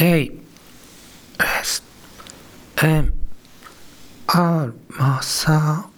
ei edes